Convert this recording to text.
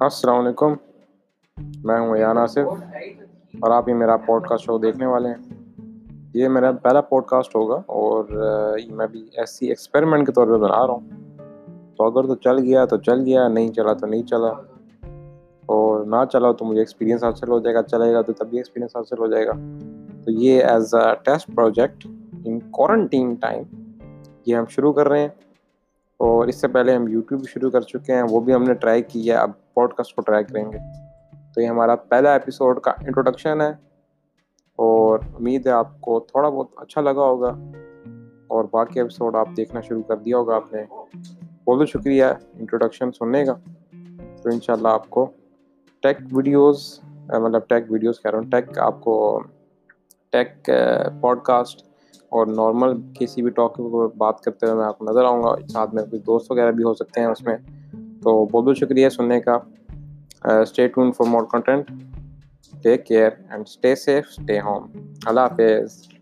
السلام علیکم۔ میں ہوں ایان آصف اور آپ یہ میرا پوڈ کاسٹ شو دیکھنے والے ہیں۔ یہ میرا پہلا پوڈ کاسٹ ہوگا اور میں بھی ایسی ایکسپیریمنٹ کے طور پہ بنا رہا ہوں۔ تو اگر تو چل گیا تو چل گیا، نہیں چلا تو نہیں چلا۔ اور نہ چلا تو مجھے ایکسپیرینس حاصل ہو جائے گا، چلے گا تو تب بھی ایکسپیرینس حاصل ہو جائے گا۔ تو یہ as a test project in quarantine time یہ ہم شروع کر رہے ہیں۔ اور اس سے پہلے ہم یوٹیوب شروع کر چکے ہیں، وہ بھی ہم نے ٹرائی کی ہے۔ اب پوڈ کاسٹ کو ٹرائی کریں گے۔ تو یہ ہمارا پہلا ایپیسوڈ کا انٹروڈکشن ہے اور امید ہے آپ کو تھوڑا بہت اچھا لگا ہوگا اور باقی ایپیسوڈ آپ دیکھنا شروع کر دیا ہوگا آپ نے۔ بہت بہت شکریہ انٹروڈکشن سننے کا۔ تو ان شاء اللہ آپ کو ٹیک ویڈیوز مطلب ٹیک ویڈیوز کہہ رہا ہوں۔ ٹیک آپ کو ٹیک پوڈ کاسٹ اور نارمل کسی بھی ٹاپک بات کرتے ہوئے میں آپ کو نظر آؤں گا۔ ساتھ میں کوئی دوست وغیرہ بھی ہو سکتے ہیں اس میں۔ تو بہت بہت شکریہ سننے کا۔ Stay tuned for more content take care and stay safe stay home اللہ حافظ۔